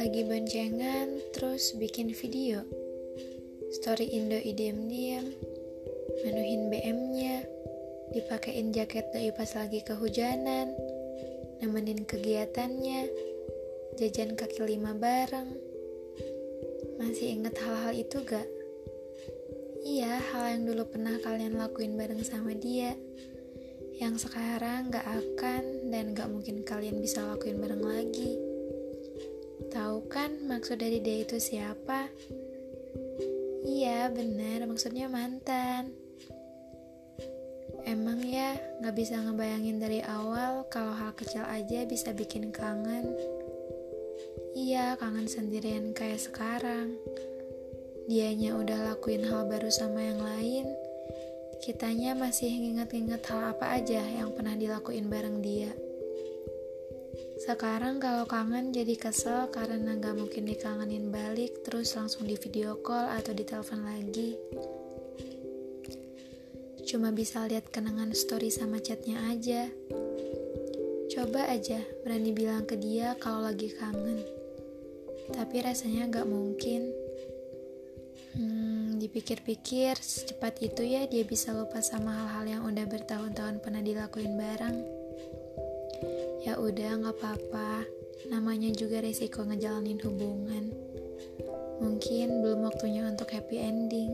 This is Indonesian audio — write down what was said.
Lagi boncengan, terus bikin video. Story Indo idem-diem, menuhin BM-nya, dipakein jaket doi pas lagi kehujanan, nemenin kegiatannya, jajan kaki lima bareng. Masih inget hal-hal itu gak? Iya, hal yang dulu pernah kalian lakuin bareng sama dia yang sekarang gak akan dan gak mungkin kalian bisa lakuin bareng lagi. Tahu kan maksud dari dia itu siapa? Iya, benar, maksudnya mantan. Emang ya, gak bisa ngebayangin dari awal kalau hal kecil aja bisa bikin kangen. Iya, kangen sendirian kayak sekarang. Dianya udah lakuin hal baru sama yang lain, kitanya masih inget-inget hal apa aja yang pernah dilakuin bareng dia. Sekarang kalau kangen jadi kesel karena gak mungkin dikangenin balik terus langsung di video call atau di telepon lagi. Cuma bisa lihat kenangan story sama chatnya aja. Coba aja berani bilang ke dia kalau lagi kangen. Tapi rasanya gak mungkin. Hmm, dipikir-pikir secepat itu ya dia bisa lupa sama hal-hal yang udah bertahun-tahun pernah dilakuin bareng. Ya udah nggak apa-apa, namanya juga resiko ngejalanin hubungan. Mungkin belum waktunya untuk happy ending.